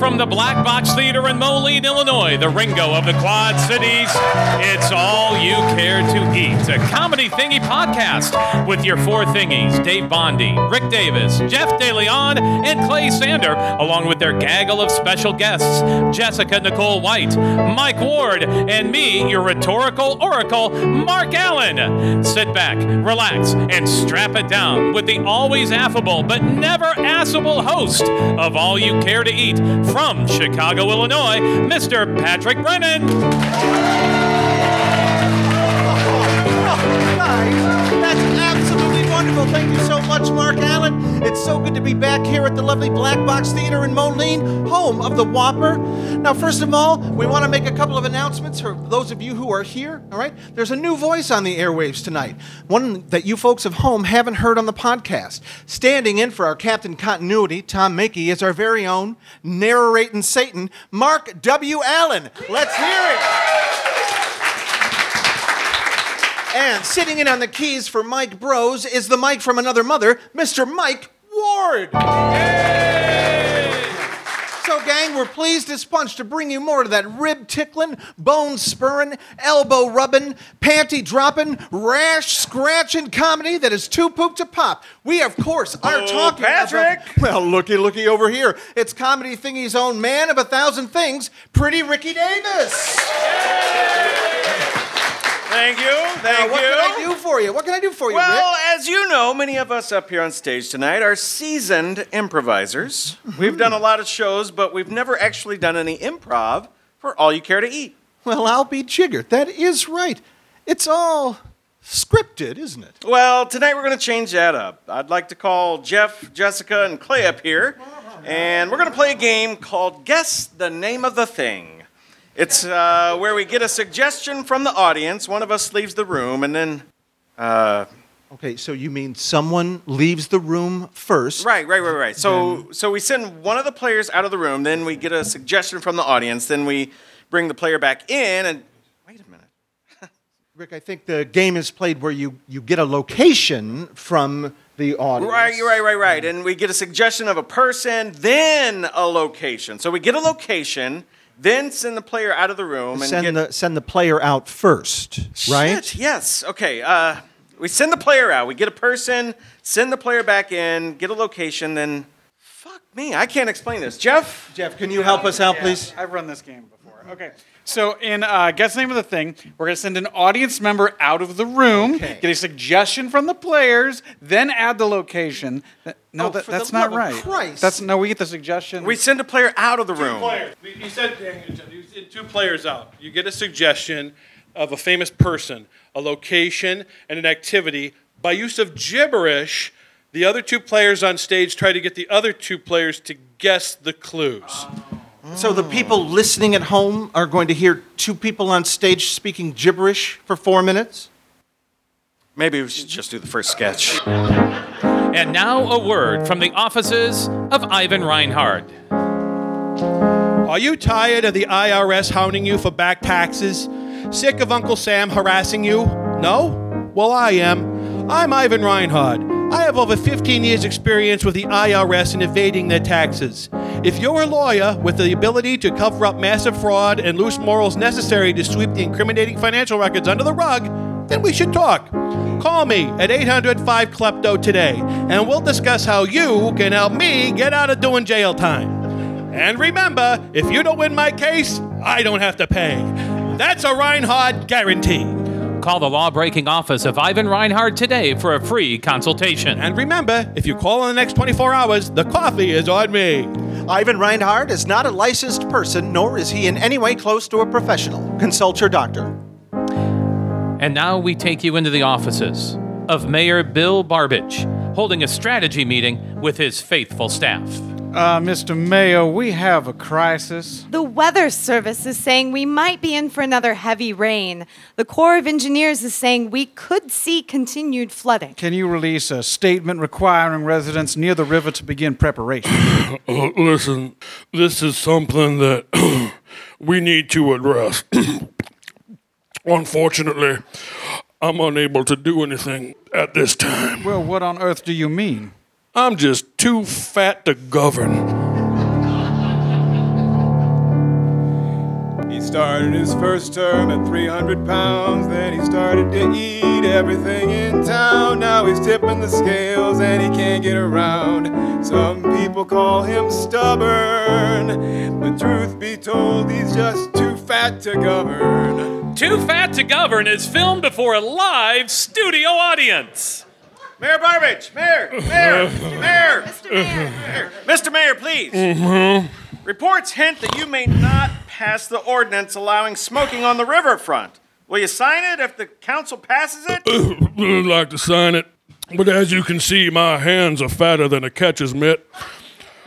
from the Black Box Theater in Moline, Illinois, the Ringo of the Quad Cities, it's All You Care to Eat, a comedy thingy podcast with your four thingies Dave Bondi, Rick Davis, Jeff DeLeon, and Clay Sander, along with their gaggle of special guests Jessica Nicole White, Mike Ward, and me, your rhetorical oracle, Mark Allen. Sit back, relax, and strap it down with the always affable but never assable host of All You Care to Eat from Chicago, Illinois, Mr. Patrick Brennan. Much, Mark Allen. It's so good to be back here at the lovely Black Box Theater in Moline, home of the Whopper. Now, first of all, we want to make a couple of announcements for those of you who are here. All right, there's a new voice on the airwaves tonight, one that you folks of home haven't heard on the podcast. Standing in for our Captain Continuity, Tom Makey, is our very own narrating Satan, Mark W. Allen. Let's hear it. And sitting in on the keys for Mike Bros is the Mike from another mother, Mr. Mike Ward. So, gang, we're pleased as punch to bring you more of that rib tickling, bone spurring, elbow rubbing, panty dropping, rash scratching comedy that is too poop to pop. We, of course, are Oh, talking Patrick! about. Well, looky, looky over here. It's comedy thingy's own man of a thousand things, Pretty Ricky Davis. Thank you. Now, Thank what you. What can I do for you? What can I do for you, Well, Rick? as you know, many of us up here on stage tonight are seasoned improvisers. Mm-hmm. We've done a lot of shows, but we've never actually done any improv for All You Care to Eat. Well, I'll be jiggered. That is right. It's all scripted, isn't it? Well, tonight we're going to change that up. I'd like to call Jeff, Jessica, and Clay up here, and we're going to play a game called Guess the Name of the Thing. It's uh, where we get a suggestion from the audience. One of us leaves the room, and then. Uh, Okay, so you mean someone leaves the room first? Right, right, right, right. So, so we send one of the players out of the room, then we get a suggestion from the audience, then we bring the player back in, and wait a minute. Rick, I think the game is played where you, you get a location from the audience. Right, right, right, right. And we get a suggestion of a person, then a location. So we get a location, then send the player out of the room and Send get the, send the player out first, right? Shit, yes. Okay. Uh, we send the player out. We get a person, send the player back in, get a location, then. Fuck me, I can't explain this. Jeff. Jeff, can you help us out, please? I've run this game before. Okay. So in uh, guess the name of the thing, we're gonna send an audience member out of the room, Okay. get a suggestion from the players, then add the location. Th- No, Oh, that, for the that's not love of right. Christ. That's no. We get the suggestion. We send a player out of the room. Players. You said you send two players out. You get a suggestion of a famous person, a location, and an activity. By use of gibberish, the other two players on stage try to get the other two players to guess the clues. So the people oh. listening at home are going to hear two people on stage speaking gibberish for four minutes? Maybe we should just do the first sketch. And now a word from the offices of Ivan Reinhardt. Are you tired of the IRS hounding you for back taxes? Sick of Uncle Sam harassing you? No? Well, I am. I'm Ivan Reinhardt. I have over 15 years' experience with the IRS in evading their taxes. If you're a lawyer with the ability to cover up massive fraud and loose morals necessary to sweep the incriminating financial records under the rug, then we should talk. Call me at 800 5 Klepto today, and we'll discuss how you can help me get out of doing jail time. And remember, if you don't win my case, I don't have to pay. That's a Reinhardt guarantee. Call the law breaking office of Ivan Reinhardt today for a free consultation. And remember, if you call in the next 24 hours, the coffee is on me. Ivan Reinhardt is not a licensed person, nor is he in any way close to a professional. Consult your doctor. And now we take you into the offices of Mayor Bill Barbich, holding a strategy meeting with his faithful staff. Uh, Mr. Mayo, we have a crisis. The Weather Service is saying we might be in for another heavy rain. The Corps of Engineers is saying we could see continued flooding. Can you release a statement requiring residents near the river to begin preparation? Uh, listen, this is something that we need to address. Unfortunately, I'm unable to do anything at this time. well, what on earth do you mean? I'm just too fat to govern. He started his first term at 300 pounds. Then he started to eat everything in town. Now he's tipping the scales and he can't get around. Some people call him stubborn, but truth be told, he's just too fat to govern. Too Fat to Govern is filmed before a live studio audience. Mayor Barbage, Mayor, Mayor, Mayor, Mr. Mayor. Mr. Mayor, please. Mm-hmm. Reports hint that you may not pass the ordinance allowing smoking on the riverfront. Will you sign it if the council passes it? I'd like to sign it, but as you can see, my hands are fatter than a catcher's mitt.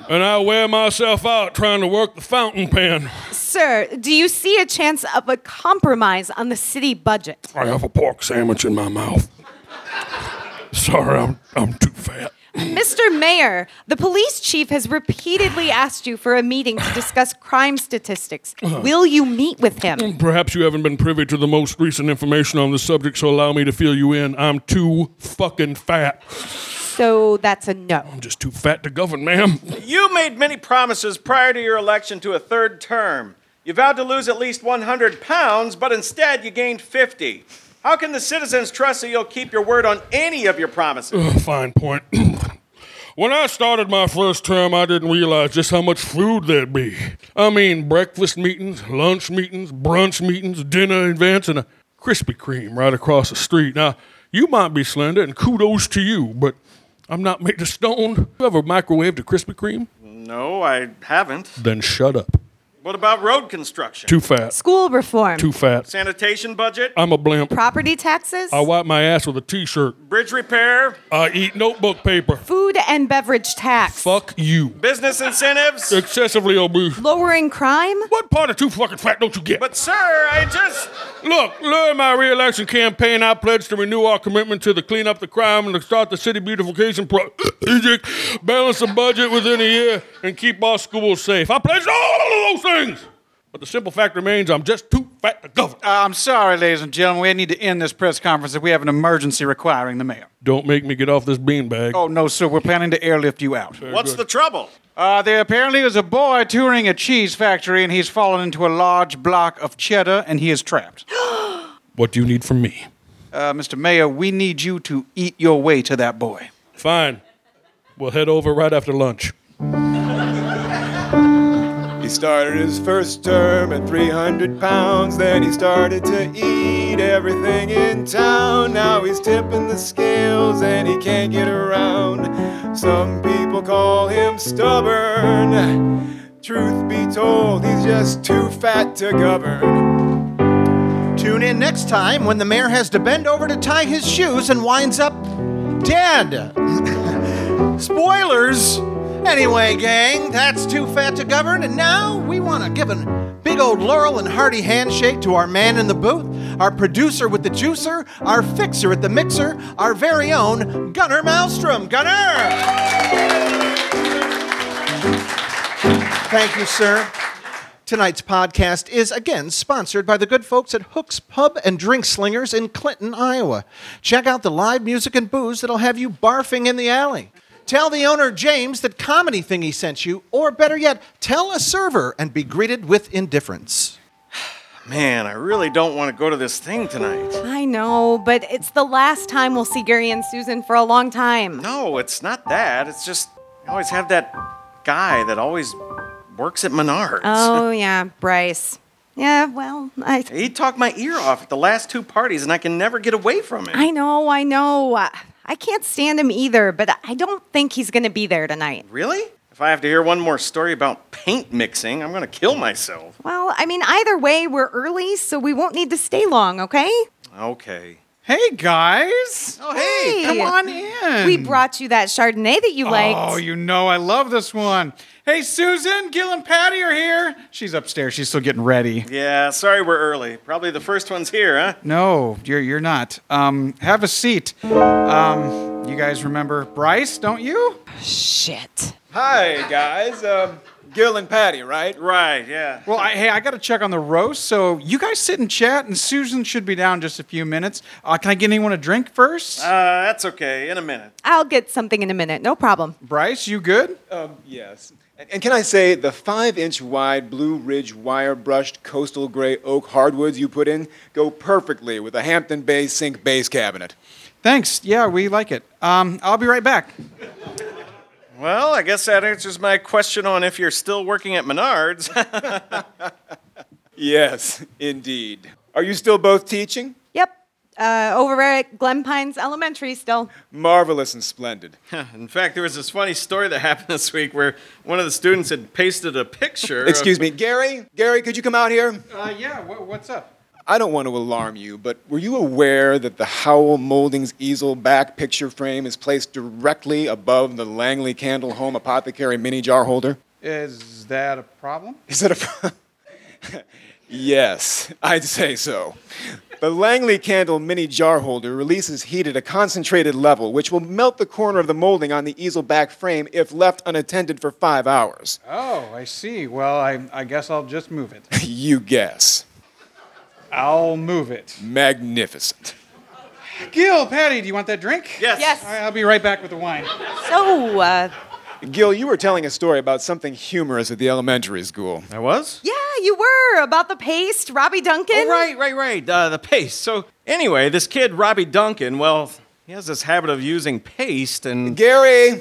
And I wear myself out trying to work the fountain pen. Sir, do you see a chance of a compromise on the city budget? I have a pork sandwich in my mouth. Sorry, I'm, I'm too fat. Mr. Mayor, the police chief has repeatedly asked you for a meeting to discuss crime statistics. Uh-huh. Will you meet with him? Mm, perhaps you haven't been privy to the most recent information on the subject, so allow me to fill you in. I'm too fucking fat. So that's a no. I'm just too fat to govern, ma'am. You made many promises prior to your election to a third term. You vowed to lose at least 100 pounds, but instead you gained 50. How can the citizens trust that you'll keep your word on any of your promises? Uh, Fine point. when I started my first term, I didn't realize just how much food there'd be. I mean, breakfast meetings, lunch meetings, brunch meetings, dinner events, and a Krispy Kreme right across the street. Now, you might be slender, and kudos to you, but I'm not made of stone. You ever microwaved a Krispy Kreme? No, I haven't. Then shut up. What about road construction? Too fat. School reform. Too fat. Sanitation budget? I'm a blimp. Property taxes. I wipe my ass with a t-shirt. Bridge repair? I eat notebook paper. Food and beverage tax. Fuck you. Business incentives? Excessively obese. Lowering crime. What part of too fucking fat don't you get? But, sir, I just. Look, during my re-election campaign, I pledged to renew our commitment to the clean up the crime and to start the city beautification project, balance the budget within a year, and keep our schools safe. I pledged all of those things. But the simple fact remains, I'm just too fat to govern. Uh, I'm sorry, ladies and gentlemen. We need to end this press conference if we have an emergency requiring the mayor. Don't make me get off this beanbag. Oh, no, sir. We're planning to airlift you out. What's the trouble? Uh, there apparently was a boy touring a cheese factory and he's fallen into a large block of cheddar and he is trapped. What do you need from me? Uh, Mr. Mayor, we need you to eat your way to that boy. Fine. We'll head over right after lunch. Started his first term at 300 pounds. Then he started to eat everything in town. Now he's tipping the scales and he can't get around. Some people call him stubborn. Truth be told, he's just too fat to govern. Tune in next time when the mayor has to bend over to tie his shoes and winds up dead. Spoilers! Anyway, gang, that's too fat to govern, and now we want to give a big old Laurel and hearty handshake to our man in the booth, our producer with the juicer, our fixer at the mixer, our very own Gunnar Maelstrom. Gunnar! Thank you, sir. Tonight's podcast is again sponsored by the good folks at Hook's Pub and Drink Slingers in Clinton, Iowa. Check out the live music and booze that'll have you barfing in the alley. Tell the owner, James, that Comedy Thingy sent you, or better yet, tell a server and be greeted with indifference. Man, I really don't want to go to this thing tonight. I know, but it's the last time we'll see Gary and Susan for a long time. No, it's not that. It's just I always have that guy that always works at Menards. Oh, yeah, Bryce. Yeah, well, I. He talked my ear off at the last two parties, and I can never get away from him. I know, I know. I can't stand him either, but I don't think he's going to be there tonight. Really? If I have to hear one more story about paint mixing, I'm going to kill myself. Well, I mean, either way, we're early, so we won't need to stay long, okay? Okay. Hey, guys. Oh, hey. Hey. Come on in. We brought you that Chardonnay that you liked. Oh, you know I love this one. Hey, Susan, Gil and Patty are here. She's upstairs. She's still getting ready. Yeah, sorry we're early. Probably the first one's here, huh? No, you're you're not. Um, have a seat. Um, You guys remember Bryce, don't you? Shit. Hi, guys. Um, Gil and Patty, right? Right, yeah. Well, I, hey, I got to check on the roast, so you guys sit and chat, and Susan should be down in just a few minutes. Uh, can I get anyone a drink first? Uh, that's okay. In a minute. I'll get something in a minute. No problem. Bryce, you good? Um, yes. And, and can I say, the five inch wide Blue Ridge wire brushed coastal gray oak hardwoods you put in go perfectly with a Hampton Bay sink base cabinet. Thanks. Yeah, we like it. Um, I'll be right back. Well, I guess that answers my question on if you're still working at Menards. Yes, indeed. Are you still both teaching? Yep. Uh, over at Glen Pines Elementary still. Marvelous and splendid. In fact, there was this funny story that happened this week where one of the students had pasted a picture. Excuse of, me, Gary? Gary, could you come out here? Uh, yeah, wh- what's up? I don't want to alarm you, but were you aware that the Howell Moldings easel back picture frame is placed directly above the Langley Candle Home Apothecary mini jar holder? Is that a problem? Is that a pro- Yes, I'd say so. The Langley Candle mini jar holder releases heat at a concentrated level, which will melt the corner of the molding on the easel back frame if left unattended for five hours. Oh, I see. Well, I, I guess I'll just move it. You guess. I'll move it. Magnificent. Gil, Patty, do you want that drink? Yes. Yes. All right, I'll be right back with the wine. So, uh, Gil, you were telling a story about something humorous at the elementary school. I was? yeah, you were about the paste, Robbie Duncan. Oh, right, right, right. Uh, the paste. So, anyway, this kid, Robbie Duncan, well, he has this habit of using paste and. Gary! Uh,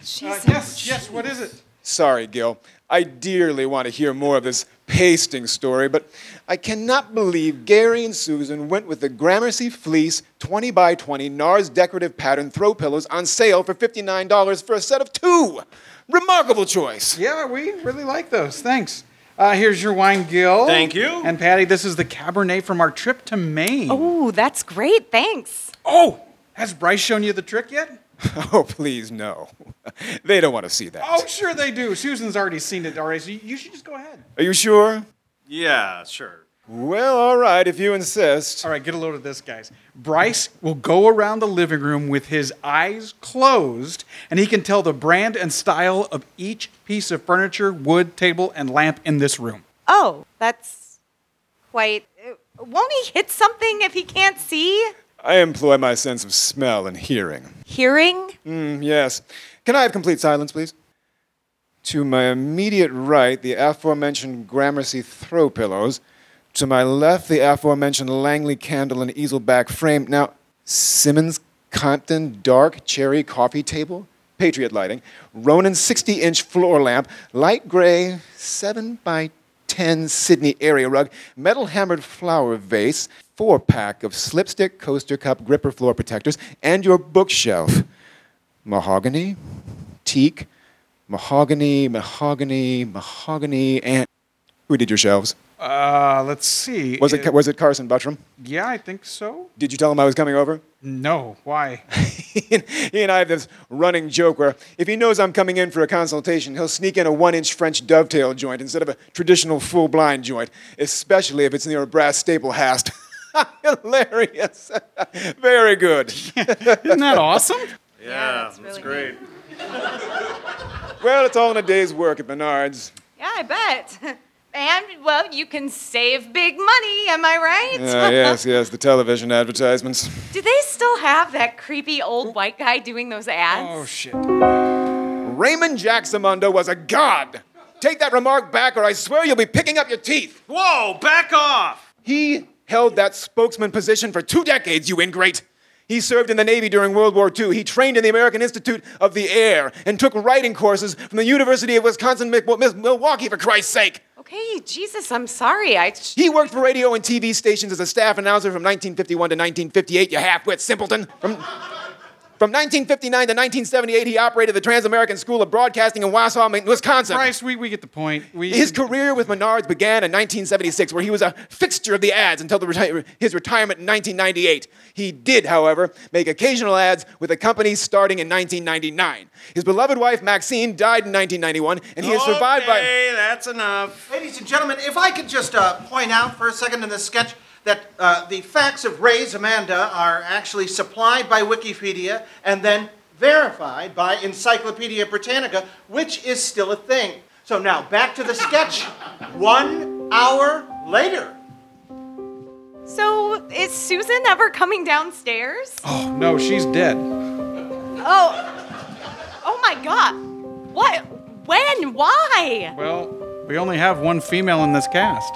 yes, yes, what is it? Sorry, Gil. I dearly want to hear more of this pasting story, but I cannot believe Gary and Susan went with the Gramercy Fleece 20 by 20 NARS decorative pattern throw pillows on sale for $59 for a set of two. Remarkable choice. Yeah, we really like those. Thanks. Uh, here's your wine, Gil. Thank you. And Patty, this is the Cabernet from our trip to Maine. Oh, that's great. Thanks. Oh, has Bryce shown you the trick yet? Oh, please, no. They don't want to see that. Oh, sure they do. Susan's already seen it already, so you- you should just go ahead. Are you sure? Yeah, sure. Well, all right, if you insist. All right, get a load of this, guys. Bryce will go around the living room with his eyes closed, and he can tell the brand and style of each piece of furniture, wood, table, and lamp in this room. Oh, that's quite. uh, Won't he hit something if he can't see? I employ my sense of smell and hearing. Hearing? Mm, yes. Can I have complete silence, please? To my immediate right, the aforementioned Gramercy throw pillows. To my left, the aforementioned Langley candle and easel back frame. Now, Simmons Compton dark cherry coffee table, Patriot lighting, Ronan 60 inch floor lamp, light gray 7 by 10 Sydney area rug, metal hammered flower vase, four pack of slipstick coaster cup gripper floor protectors, and your bookshelf mahogany, teak, mahogany, mahogany, mahogany, and who did your shelves? Uh, let's see. Was it was it Carson Buttram? Yeah, I think so. Did you tell him I was coming over? No, why? he and I have this running joke where if he knows I'm coming in for a consultation, he'll sneak in a one-inch French dovetail joint instead of a traditional full-blind joint, especially if it's near a brass staple hasp. Hilarious. Very good. Isn't that awesome? Yeah, that's really great. well, it's all in a day's work at Menards. Yeah, I bet. And, well, you can save big money, am I right? Ah, yes, yes, the television advertisements. Do they still have that creepy old white guy doing those ads? Oh, shit. Raymond J. Szmanda was a god. Take that remark back, or I swear you'll be picking up your teeth. Whoa, back off! He held that spokesman position for two decades, you ingrate. He served in the Navy during World War II. He trained in the American Institute of the Air and took writing courses from the University of Wisconsin Milwaukee, for Christ's sake. Okay, Jesus, I'm sorry. I. He worked for radio and TV stations as a staff announcer from 1951 to 1958, you half-wit simpleton. From, from 1959 to 1978, he operated the Trans American School of Broadcasting in Wausau, Wisconsin. Bryce, we, we get the point. We, His career with Menards began in 1976, where he was a fixture of the ads until the reti- his retirement in 1998. He did, however, make occasional ads with the company starting in 1999. His beloved wife, Maxine, died in 1991, and he is survived by. Okay, that's enough. Ladies and gentlemen, if I could just uh, point out for a second in this sketch that uh, the facts of Ray Szmanda are actually supplied by Wikipedia and then verified by Encyclopedia Britannica, which is still a thing. So now back to the sketch. One hour later. So, is Susan ever coming downstairs? Oh, no, she's dead. Oh. Oh my god. What? When? Why? Well, we only have one female in this cast.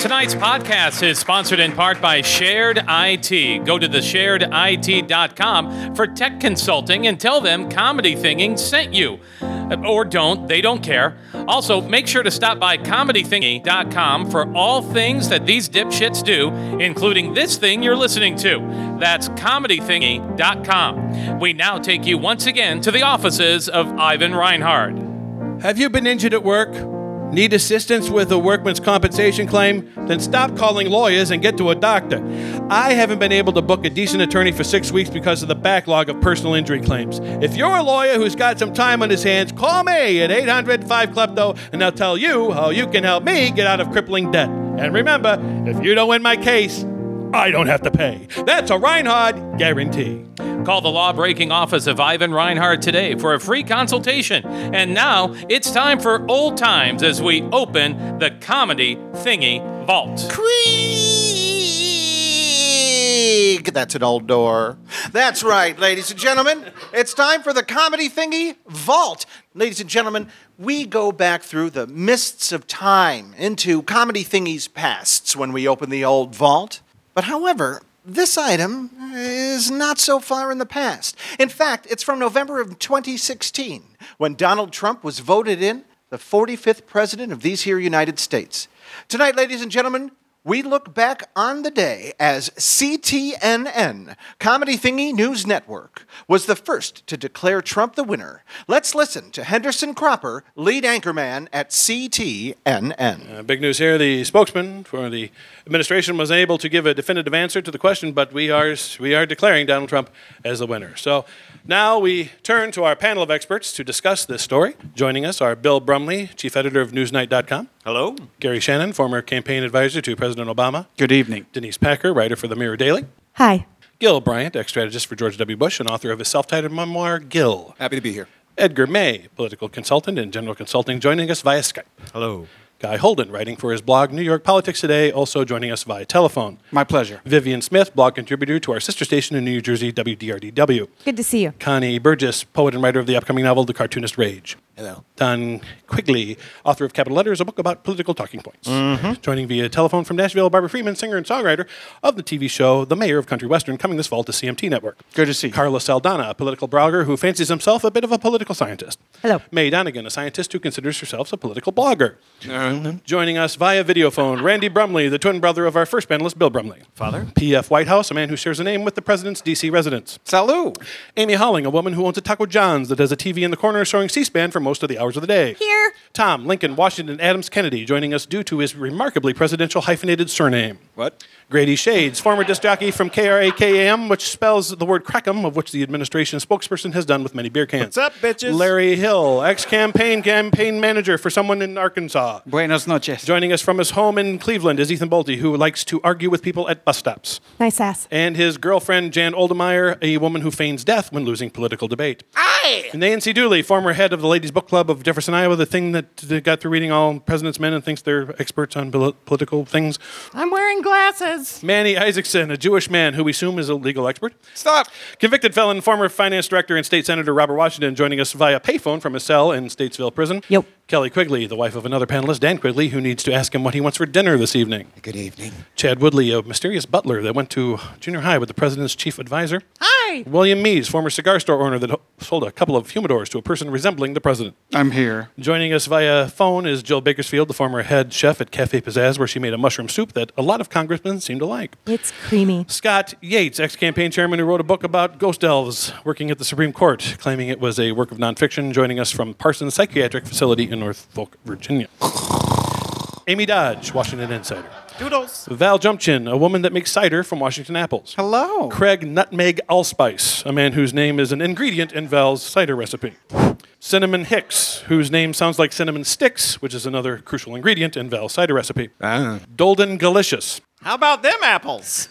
Tonight's podcast is sponsored in part by Shared IT. Go to the thesharedit.com for tech consulting and tell them Comedy Thingy sent you. Or don't, they don't care. Also, make sure to stop by comedythingy.com for all things that these dipshits do, including this thing you're listening to. That's comedythingy.com. We now take you once again to the offices of Ivan Reinhardt. Have you been injured at work? Need assistance with a workman's compensation claim? Then stop calling lawyers and get to a doctor. I haven't been able to book a decent attorney for six weeks because of the backlog of personal injury claims. If you're a lawyer who's got some time on his hands, call me at 800 5 Klepto and I'll tell you how you can help me get out of crippling debt. And remember, if you don't win my case, I don't have to pay. That's a Reinhardt guarantee. Call the law breaking office of Ivan Reinhardt today for a free consultation. And now it's time for old times as we open the Comedy Thingy Vault. Creak! That's an old door. That's right, ladies and gentlemen. It's time for the Comedy Thingy Vault. Ladies and gentlemen, we go back through the mists of time into Comedy Thingy's pasts when we open the old vault. But however, this item is not so far in the past. In fact, it's from November of 2016 when Donald Trump was voted in the 45th president of these here United States. Tonight, ladies and gentlemen, we look back on the day as CTNN, Comedy Thingy News Network, was the first to declare Trump the winner. Let's listen to Henderson Cropper, lead anchorman at CTNN. Uh, big news here. The spokesman for the administration was unable to give a definitive answer to the question, but we are, we are declaring Donald Trump as the winner. So now we turn to our panel of experts to discuss this story. Joining us are Bill Brumley, chief editor of Newsnight.com. Hello. Gary Shannon, former campaign advisor to President Obama. Good evening. Denise Packer, writer for the Mirror Daily. Hi. Gil Bryant, ex strategist for George W. Bush and author of his self titled memoir, Gil. Happy to be here. Edgar May, political consultant and general consulting, joining us via Skype. Hello. Guy Holden, writing for his blog New York Politics Today, also joining us via telephone. My pleasure. Vivian Smith, blog contributor to our sister station in New Jersey, WDRDW. Good to see you. Connie Burgess, poet and writer of the upcoming novel The Cartoonist Rage. Hello. Don Quigley, author of Capital Letters, a book about political talking points. Mm-hmm. Joining via telephone from Nashville, Barbara Freeman, singer and songwriter of the TV show The Mayor of Country Western, coming this fall to CMT Network. Good to see you. Carlos Saldana, a political blogger who fancies himself a bit of a political scientist. Hello. May Donegan, a scientist who considers herself a political blogger. Mm-hmm. Joining us via video phone, Randy Brumley, the twin brother of our first panelist, Bill Brumley. Father. PF Whitehouse, a man who shares a name with the president's D.C. residence. Salut. Amy Holling, a woman who owns a Taco John's that has a TV in the corner showing C-SPAN for most of the hours of the day. Here. Tom Lincoln Washington Adams Kennedy, joining us due to his remarkably presidential hyphenated surname. What? Grady Shades, former disc jockey from KRAKAM, which spells the word crackum, of which the administration spokesperson has done with many beer cans. What's up, bitches? Larry Hill, ex-campaign campaign manager for someone in Arkansas. Buenas noches. Joining us from his home in Cleveland is Ethan Bolte, who likes to argue with people at bus stops. Nice ass. And his girlfriend, Jan Oldemeyer, a woman who feigns death when losing political debate. Aye! And Nancy Dooley, former head of the Ladies' Book Club of Jefferson, Iowa, the thing that that got through reading all President's Men and thinks they're experts on pol- political things. I'm wearing glasses. Manny Isaacson, a Jewish man who we assume is a legal expert. Stop. Convicted felon, former finance director and state senator Robert Washington, joining us via payphone from his cell in Stateville Prison. Yo. Kelly Quigley, the wife of another panelist, Dan Quigley, who needs to ask him what he wants for dinner this evening. Good evening. Chad Woodley, a mysterious butler that went to junior high with the president's chief advisor. Hi. William Mees, former cigar store owner that sold a couple of humidors to a person resembling the president. I'm here. Joining us via phone is Jill Bakersfield, the former head chef at Cafe Pizzazz, where she made a mushroom soup that a lot of congressmen seem to like. It's creamy. Scott Yates, ex campaign chairman who wrote a book about ghost elves working at the Supreme Court, claiming it was a work of nonfiction, joining us from Parsons Psychiatric Facility in Norfolk, Virginia. Amy Dodge, Washington Insider. Doodles. Val Jumpchin, a woman that makes cider from Washington apples. Hello. Craig Nutmeg Allspice, a man whose name is an ingredient in Val's cider recipe. Cinnamon Hicks, whose name sounds like cinnamon sticks, which is another crucial ingredient in Val's cider recipe. Ah. Dolden Galicious. How about them apples?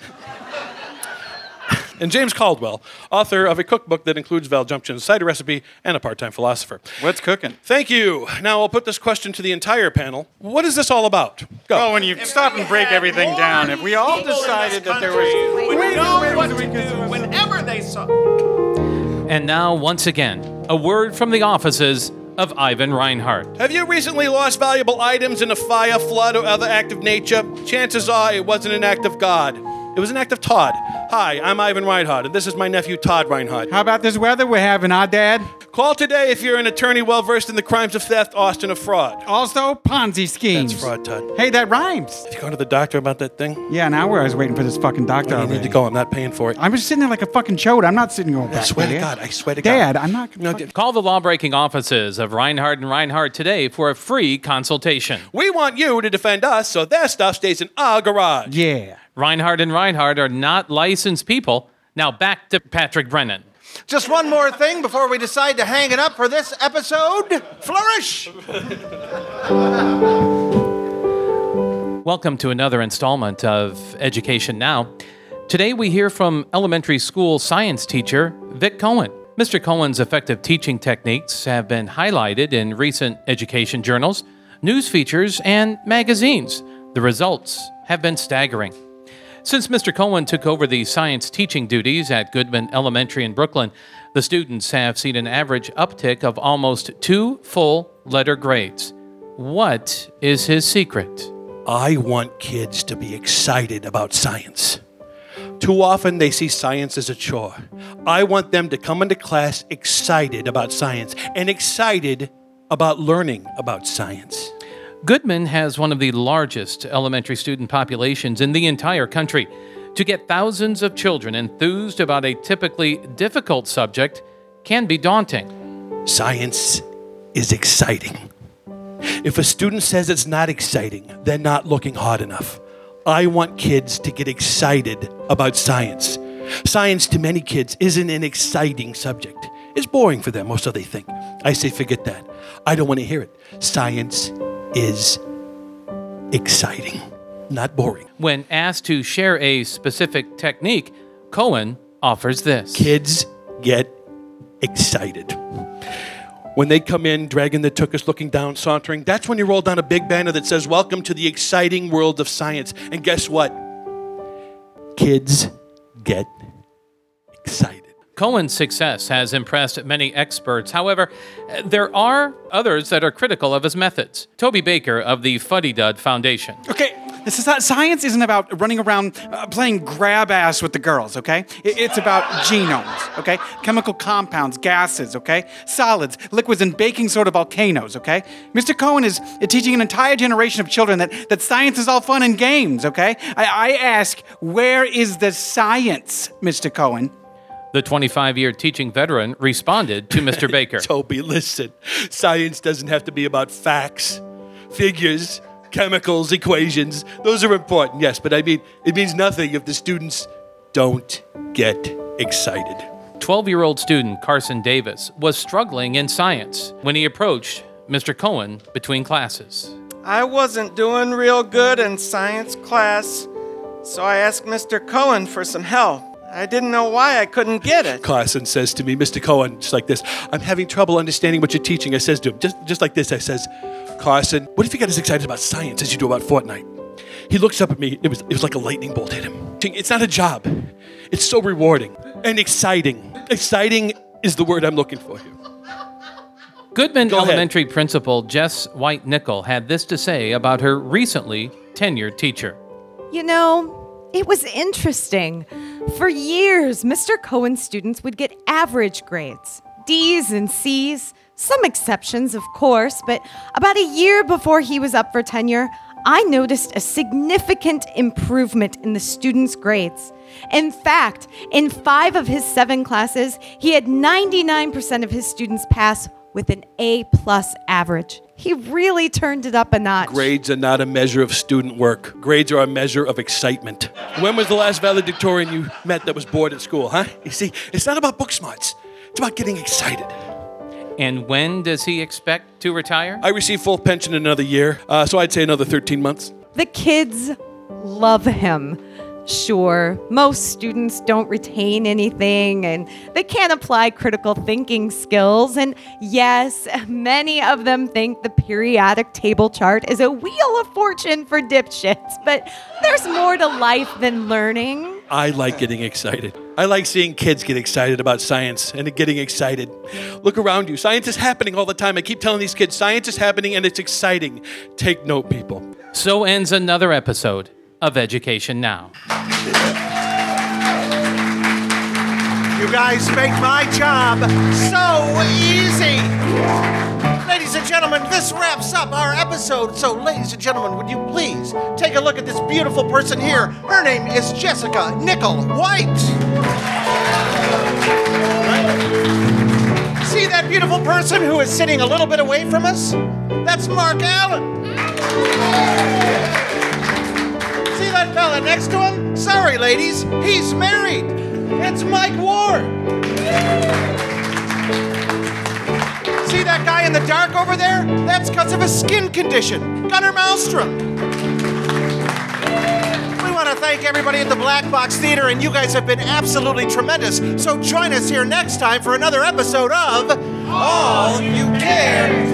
And James Caldwell, author of a cookbook that includes Val Jumption's cider recipe and a part time philosopher. What's cooking? Thank you. Now I'll put this question to the entire panel. What is this all about? Go. Oh, when you stop and break everything down, if we all decided that there was. would know what to do whenever they saw. And now, once again, a word from the offices of Ivan Reinhardt. Have you recently lost valuable items in a fire, flood, or other act of nature? Chances are it wasn't an act of God. It was an act of Todd. Hi, I'm Ivan Reinhardt, and this is my nephew Todd Reinhardt. How about this weather we're having, huh, Dad? Call today if you're an attorney well versed in the crimes of theft, arson, or fraud. Also, Ponzi schemes. That's fraud, Todd. Hey, that rhymes. Have you gone to the doctor about that thing? Yeah, an hour I was waiting for this fucking doctor. I need to go. I'm not paying for it. I was sitting there like a fucking chode. I'm not sitting going back I swear to there. God. I swear to Dad, God. I'm not. No, fucking- Call the lawbreaking offices of Reinhardt and Reinhardt today for a free consultation. we want you to defend us so their stuff stays in our garage. yeah. Reinhardt and Reinhardt are not licensed people. Now back to Patrick Brennan. Just one more thing before we decide to hang it up for this episode. Flourish! Welcome to another installment of Education Now. Today we hear from elementary school science teacher Vic Cohen. Mr. Cohen's effective teaching techniques have been highlighted in recent education journals, news features, and magazines. The results have been staggering. Since Mr. Cohen took over the science teaching duties at Goodman Elementary in Brooklyn, the students have seen an average uptick of almost two full letter grades. What is his secret? I want kids to be excited about science. Too often they see science as a chore. I want them to come into class excited about science and excited about learning about science. Goodman has one of the largest elementary student populations in the entire country. To get thousands of children enthused about a typically difficult subject can be daunting. Science is exciting. If a student says it's not exciting, they're not looking hard enough. I want kids to get excited about science. Science to many kids isn't an exciting subject. It's boring for them, or so they think. I say, forget that. I don't want to hear it. Science is exciting, not boring. When asked to share a specific technique, Cohen offers this. Kids get excited. When they come in, dragging the tuchus, looking down, sauntering, that's when you roll down a big banner that says, Welcome to the exciting world of science. And guess what? Kids get excited. Cohen's success has impressed many experts. However, there are others that are critical of his methods. Toby Baker of the Fuddy Dud Foundation. Okay, this is not, science isn't about running around uh, playing grab ass with the girls, okay? It- it's about genomes, okay? Chemical compounds, gases, okay? Solids, liquids, and baking soda volcanoes, okay? Mr. Cohen is uh, teaching an entire generation of children that, that science is all fun and games, okay? I, I ask, where is the science, Mr. Cohen? The 25 year teaching veteran responded to Mr. Baker. Toby, listen. Science doesn't have to be about facts, figures, chemicals, equations. Those are important, yes, but I mean, it means nothing if the students don't get excited. 12 year old student Carson Davis was struggling in science when he approached Mr. Cohen between classes. I wasn't doing real good in science class, so I asked Mr. Cohen for some help. I didn't know why I couldn't get it. Carson says to me, Mr. Cohen, just like this, I'm having trouble understanding what you're teaching. I says to him, just, just like this, I says, Carson, what if you got as excited about science as you do about Fortnite? He looks up at me, it was, it was like a lightning bolt hit him. It's not a job. It's so rewarding and exciting. Exciting is the word I'm looking for here. Goodman Go ahead. Elementary principal Jess White Nickel had this to say about her recently tenured teacher. You know, it was interesting. For years, Mr. Cohen's students would get average grades D's and C's, some exceptions, of course, but about a year before he was up for tenure, I noticed a significant improvement in the students' grades. In fact, in five of his seven classes, he had 99% of his students pass with an A plus average. He really turned it up a notch. Grades are not a measure of student work. Grades are a measure of excitement. When was the last valedictorian you met that was bored at school, huh? You see, it's not about book smarts. It's about getting excited. And when does he expect to retire? I receive full pension in another year, uh, so I'd say another 13 months. The kids love him. Sure, most students don't retain anything and they can't apply critical thinking skills. And yes, many of them think the periodic table chart is a wheel of fortune for dipshits, but there's more to life than learning. I like getting excited. I like seeing kids get excited about science and getting excited. Look around you. Science is happening all the time. I keep telling these kids science is happening and it's exciting. Take note, people. So ends another episode of Education Now. You guys make my job so easy. Ladies and gentlemen, this wraps up our episode. So, ladies and gentlemen, would you please take a look at this beautiful person here? Her name is Jessica Nickel White. See that beautiful person who is sitting a little bit away from us? That's Mark Allen. That fella next to him? Sorry, ladies, he's married. It's Mike Ward. See that guy in the dark over there? That's because of a skin condition. Gunnar Malmstrom. We want to thank everybody at the Black Box Theater, and you guys have been absolutely tremendous. So join us here next time for another episode of All You Care